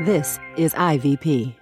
This is IVP.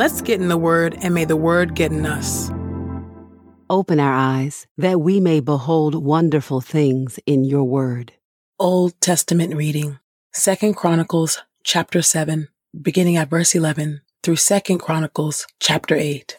Let's get in the Word, and may the Word get in us. Open our eyes that we may behold wonderful things in your word. Old Testament reading, Second Chronicles chapter 7, beginning at verse 11 through Second Chronicles chapter 8.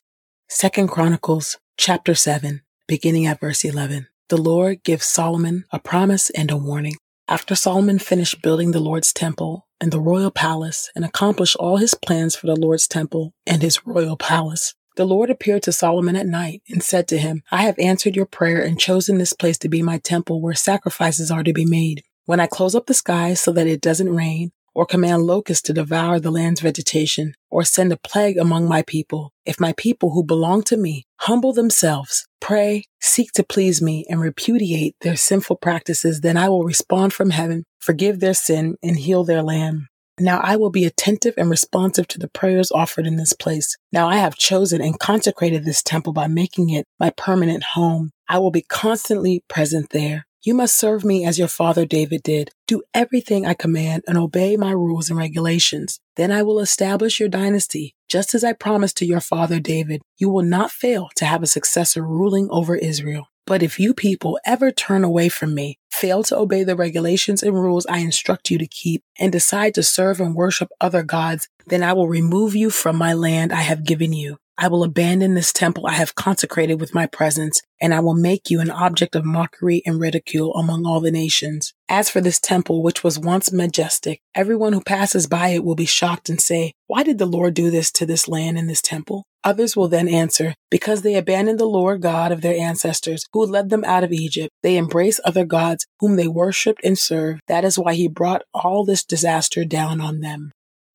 Second Chronicles chapter 7, beginning at verse 11. The Lord gives Solomon a promise and a warning. After Solomon finished building the Lord's temple and the royal palace and accomplished all his plans for the Lord's temple and his royal palace, the Lord appeared to Solomon at night and said to him, I have answered your prayer and chosen this place to be my temple where sacrifices are to be made. When I close up the sky so that it doesn't rain, or command locusts to devour the land's vegetation, or send a plague among my people, if my people who belong to me humble themselves, pray, seek to please me, and repudiate their sinful practices, then I will respond from heaven, forgive their sin, and heal their land. Now I will be attentive and responsive to the prayers offered in this place. Now I have chosen and consecrated this temple by making it my permanent home. I will be constantly present there. You must serve me as your father David did. Do everything I command and obey my rules and regulations. Then I will establish your dynasty, just as I promised to your father David. You will not fail to have a successor ruling over Israel. But if you people ever turn away from me, fail to obey the regulations and rules I instruct you to keep, and decide to serve and worship other gods, then I will remove you from my land I have given you. I will abandon this temple I have consecrated with my presence, and I will make you an object of mockery and ridicule among all the nations. As for this temple, which was once majestic, everyone who passes by it will be shocked and say, Why did the Lord do this to this land and this temple? Others will then answer, Because they abandoned the Lord God of their ancestors, who led them out of Egypt. They embrace other gods whom they worshipped and served. That is why he brought all this disaster down on them.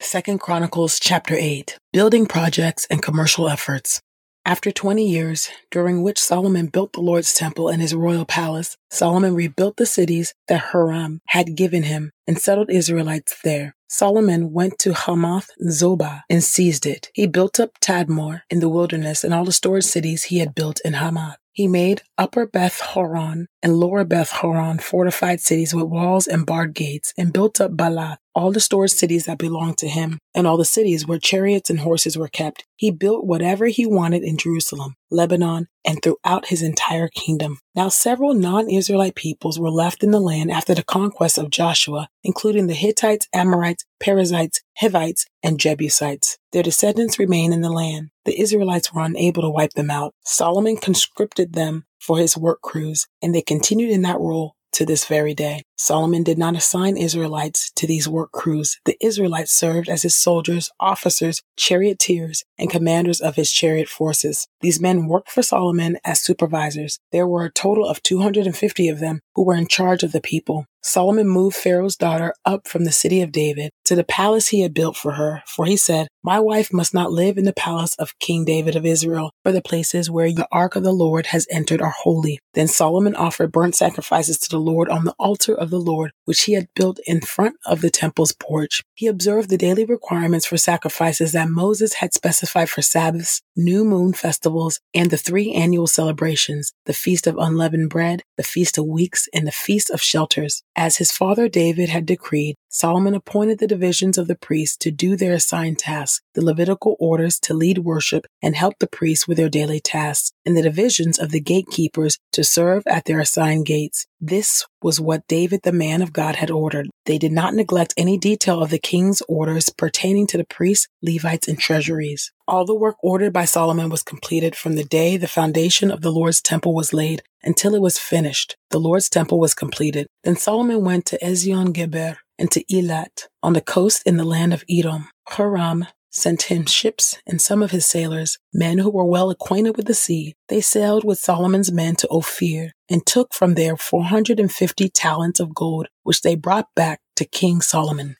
Second Chronicles chapter 8 Building projects and commercial efforts. After 20 years, during which Solomon built the Lord's temple and his royal palace, Solomon rebuilt the cities that Hiram had given him and settled Israelites there. Solomon went to Hamath Zobah and seized it. He built up Tadmor in the wilderness and all the storage cities he had built in Hamath. He made Upper Beth Horon and Lower Beth Horon fortified cities with walls and barred gates, and built up Baalath, all the stored cities that belonged to him, and all the cities where chariots and horses were kept. He built whatever he wanted in Jerusalem, Lebanon, and throughout his entire kingdom. Now several non-Israelite peoples were left in the land after the conquest of Joshua, including the Hittites, Amorites, Perizzites, Hivites, and Jebusites. Their descendants remain in the land. The Israelites were unable to wipe them out. Solomon conscripted them for his work crews, and they continued in that role to this very day. Solomon did not assign Israelites to these work crews. The Israelites served as his soldiers, officers, charioteers, and commanders of his chariot forces. These men worked for Solomon as supervisors. There were a total of 250 of them who were in charge of the people. Solomon moved Pharaoh's daughter up from the city of David to the palace he had built for her, for he said, My wife must not live in the palace of King David of Israel, for the places where the ark of the Lord has entered are holy. Then Solomon offered burnt sacrifices to the Lord on the altar of the Lord, which he had built in front of the temple's porch. He observed the daily requirements for sacrifices that Moses had specified for Sabbaths, new moon festivals, and the three annual celebrations, the Feast of Unleavened Bread, the Feast of Weeks, and the Feast of Shelters. As his father David had decreed, Solomon appointed the divisions of the priests to do their assigned tasks, the Levitical orders to lead worship and help the priests with their daily tasks, and the divisions of the gatekeepers to serve at their assigned gates. This was what David, the man of God, had ordered. They did not neglect any detail of the king's orders pertaining to the priests, Levites, and treasuries. All the work ordered by Solomon was completed from the day the foundation of the Lord's temple was laid until it was finished. The Lord's temple was completed. Then Solomon went to Ezion Geber and to Elat on the coast in the land of Edom. Huram sent him ships and some of his sailors, men who were well acquainted with the sea. They sailed with Solomon's men to Ophir and took from there 450 talents of gold, which they brought back to King Solomon.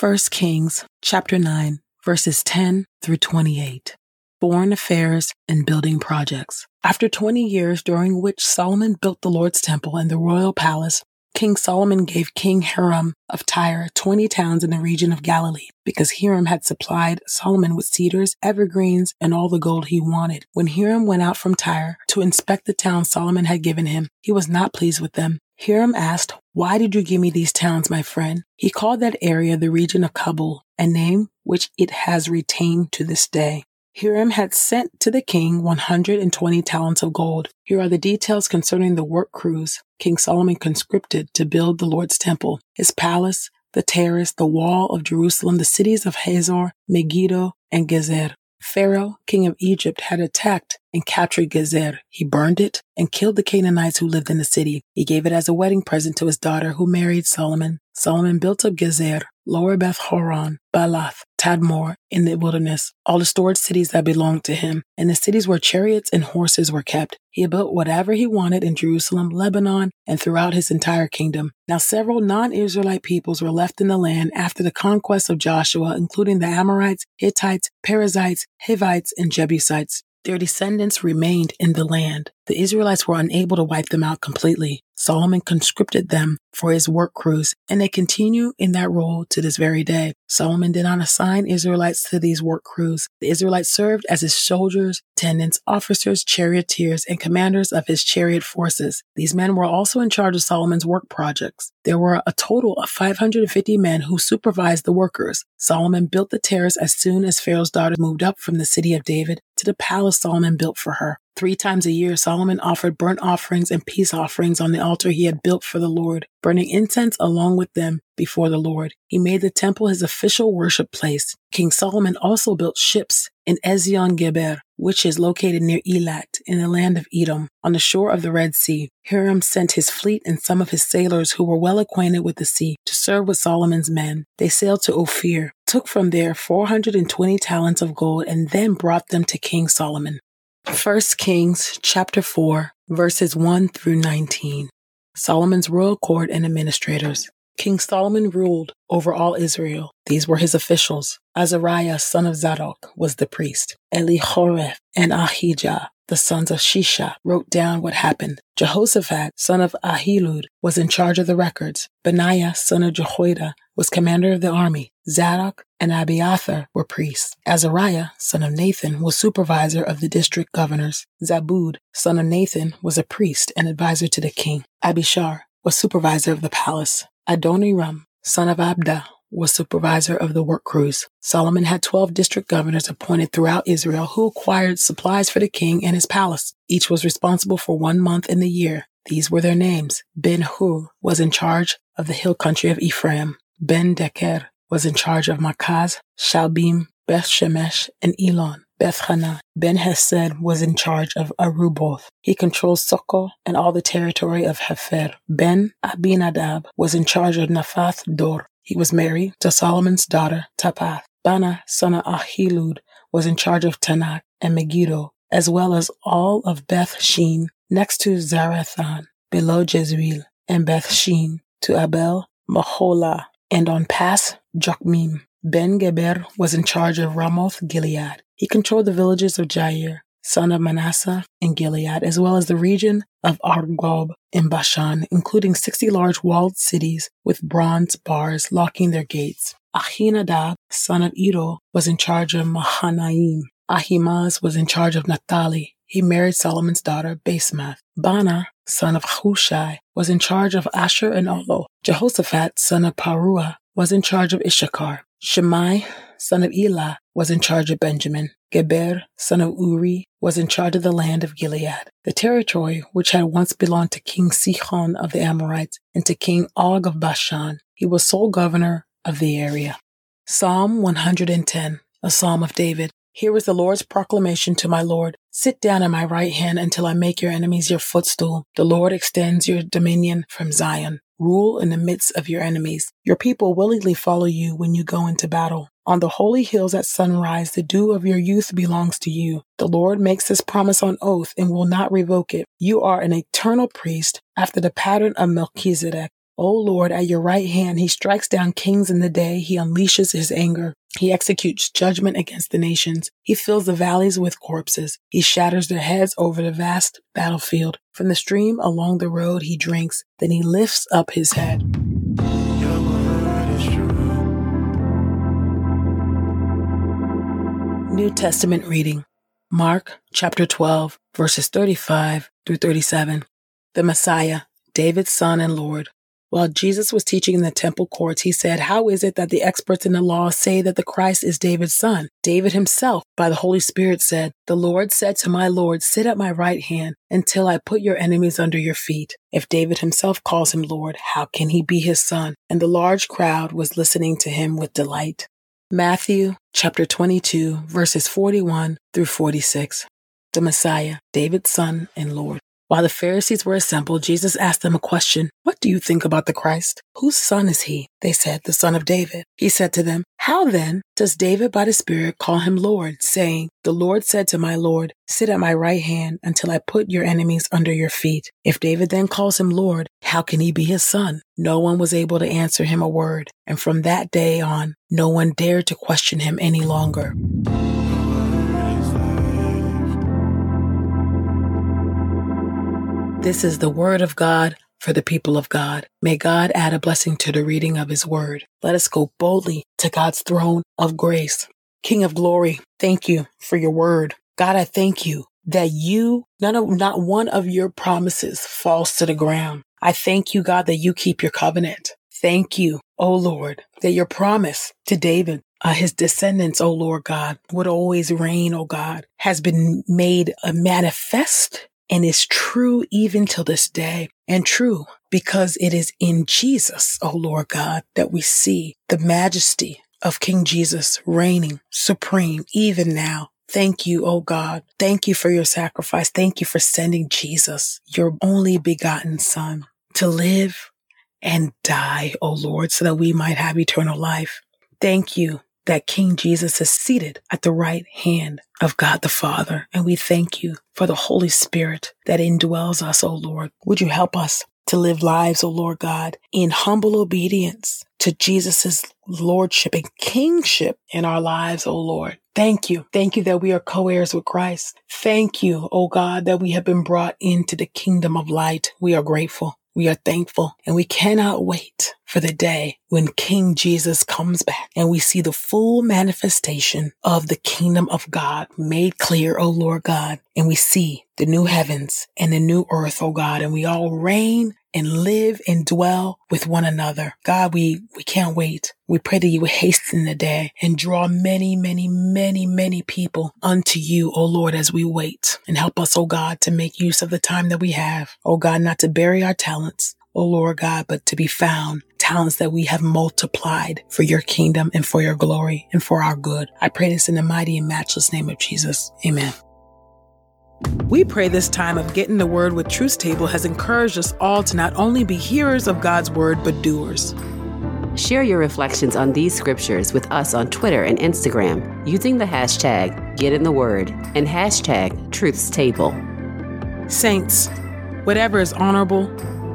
1 Kings chapter 9 verses 10 through 28. Foreign affairs and building projects. After 20 years during which Solomon built the Lord's temple and the royal palace, King Solomon gave King Hiram of Tyre 20 towns in the region of Galilee because Hiram had supplied Solomon with cedars, evergreens, and all the gold he wanted. When Hiram went out from Tyre to inspect the towns Solomon had given him, he was not pleased with them. Hiram asked, Why did you give me these towns, my friend? He called that area the region of Cabul, a name which it has retained to this day. Hiram had sent to the king 120 talents of gold. Here are the details concerning the work crews King Solomon conscripted to build the Lord's temple, his palace, the terrace, the wall of Jerusalem, the cities of Hazor, Megiddo, and Gezer. Pharaoh, king of Egypt, had attacked and captured Gezer. He burned it and killed the Canaanites who lived in the city. He gave it as a wedding present to his daughter who married Solomon. Solomon built up Gezer, Lower Beth Horon, Baalath, Tadmor in the wilderness, all the stored cities that belonged to him, and the cities where chariots and horses were kept. He built whatever he wanted in Jerusalem, Lebanon, and throughout his entire kingdom. Now several non-Israelite peoples were left in the land after the conquest of Joshua, including the Amorites, Hittites, Perizzites, Hivites, and Jebusites. Their descendants remained in the land. The Israelites were unable to wipe them out completely. Solomon conscripted them for his work crews, and they continue in that role to this very day. Solomon did not assign Israelites to these work crews. The Israelites served as his soldiers, tenants, officers, charioteers, and commanders of his chariot forces. These men were also in charge of Solomon's work projects. There were a total of 550 men who supervised the workers. Solomon built the terrace as soon as Pharaoh's daughter moved up from the city of David to the palace Solomon built for her. Three times a year, Solomon offered burnt offerings and peace offerings on the altar he had built for the Lord, burning incense along with them before the Lord. He made the temple his official worship place. King Solomon also built ships in Ezion Geber, which is located near Elat in the land of Edom, on the shore of the Red Sea. Hiram sent his fleet and some of his sailors who were well acquainted with the sea to serve with Solomon's men. They sailed to Ophir, took from there 420 talents of gold, and then brought them to King Solomon. 1 Kings chapter 4 verses 1 through 19. Solomon's royal court and administrators. King Solomon ruled over all Israel. These were his officials. Azariah, son of Zadok, was the priest. Elihoreph and Ahijah, the sons of Shisha, wrote down what happened. Jehoshaphat, son of Ahilud, was in charge of the records. Benaiah, son of Jehoiada, was commander of the army. Zadok and Abiathar were priests. Azariah, son of Nathan, was supervisor of the district governors. Zabud, son of Nathan, was a priest and advisor to the king. Ahishar was supervisor of the palace. Adoniram, son of Abda, was supervisor of the work crews. Solomon had 12 district governors appointed throughout Israel who acquired supplies for the king and his palace. Each was responsible for one month in the year. These were their names. Ben Hur was in charge of the hill country of Ephraim. Ben Deker was in charge of Makaz, Shaalbim, Beth Shemesh, and Elon. Beth Hana. Ben Hesed was in charge of Arubboth. He controlled Socoh and all the territory of Hepher. Ben Abinadab was in charge of Naphath Dor. He was married to Solomon's daughter, Taphath. Baana, son of Ahilud, was in charge of Taanach and Megiddo, as well as all of Beth Shean, next to Zarethan, below Jezreel, and Beth Shean, to Abel, Meholah, and on Pass Jokmeam. Ben Geber was in charge of Ramoth Gilead. He controlled the villages of Jair, son of Manasseh, in Gilead, as well as the region of Argob in Bashan, including 60 large walled cities with bronze bars locking their gates. Ahinadab, son of Iddo, was in charge of Mahanaim. Ahimaaz was in charge of Naphtali. He married Solomon's daughter, Basemath. Baana, son of Hushai, was in charge of Asher and Olo. Jehoshaphat, son of Paruah, was in charge of Issachar. Shimei, son of Elah, was in charge of Benjamin. Geber, son of Uri, was in charge of the land of Gilead, the territory which had once belonged to King Sihon of the Amorites and to King Og of Bashan. He was sole governor of the area. Psalm 110, a psalm of David. Here is the Lord's proclamation to my Lord. Sit down at my right hand until I make your enemies your footstool. The Lord extends your dominion from Zion. Rule in the midst of your enemies. Your people willingly follow you when you go into battle. On the holy hills at sunrise, the dew of your youth belongs to you. The Lord makes this promise on oath and will not revoke it. You are an eternal priest after the pattern of Melchizedek. O Lord, at your right hand, he strikes down kings in the day. He unleashes his anger. He executes judgment against the nations. He fills the valleys with corpses. He shatters their heads over the vast battlefield. From the stream along the road he drinks. Then he lifts up his head. New Testament reading. Mark chapter 12, verses 35 through 37. The Messiah, David's son and Lord. While Jesus was teaching in the temple courts, he said, How is it that the experts in the law say that the Christ is David's son? David himself, by the Holy Spirit, said, The Lord said to my Lord, Sit at my right hand until I put your enemies under your feet. If David himself calls him Lord, how can he be his son? And the large crowd was listening to him with delight. Matthew chapter 22, verses 41 through 46. The Messiah, David's son and Lord. While the Pharisees were assembled, Jesus asked them a question. What do you think about the Christ? Whose son is he? They said, the son of David. He said to them, How then does David by the Spirit call him Lord, saying, The Lord said to my Lord, Sit at my right hand until I put your enemies under your feet. If David then calls him Lord, how can he be his son? No one was able to answer him a word. And from that day on, no one dared to question him any longer. This is the word of God for the people of God. May God add a blessing to the reading of his word. Let us go boldly to God's throne of grace. King of glory, thank you for your word. God, I thank you that you, none of, not one of your promises falls to the ground. I thank you, God, that you keep your covenant. Thank you, O Lord, that your promise to David, uh, his descendants, O Lord God, would always reign, O God, has been made a manifest and is true even till this day and true because it is in Jesus, O oh Lord God, that we see the majesty of King Jesus reigning supreme even now. Thank you, O oh God. Thank you for your sacrifice. Thank you for sending Jesus, your only begotten son, to live and die, O oh Lord, so that we might have eternal life. Thank you that King Jesus is seated at the right hand of God the Father. And we thank you for the Holy Spirit that indwells us, O Lord. Would you help us to live lives, O Lord God, in humble obedience to Jesus' lordship and kingship in our lives, O Lord. Thank you. Thank you that we are co-heirs with Christ. Thank you, O God, that we have been brought into the kingdom of light. We are grateful. We are thankful and we cannot wait for the day when King Jesus comes back and we see the full manifestation of the kingdom of God made clear, O Lord God. And we see the new heavens and the new earth, O God, and we all reign and live and dwell with one another. God, we, we can't wait. We pray that you would hasten the day and draw many, many, many, many people unto you, O Lord, as we wait and help us, O God, to make use of the time that we have. O God, not to bury our talents, O Lord God, but to be found talents that we have multiplied for your kingdom and for your glory and for our good. I pray this in the mighty and matchless name of Jesus. Amen. We pray this time of getting the word with Truth Table has encouraged us all to not only be hearers of God's word, but doers. Share your reflections on these scriptures with us on Twitter and Instagram using the hashtag Get in the Word and hashtag Truth's Table. Saints, whatever is honorable,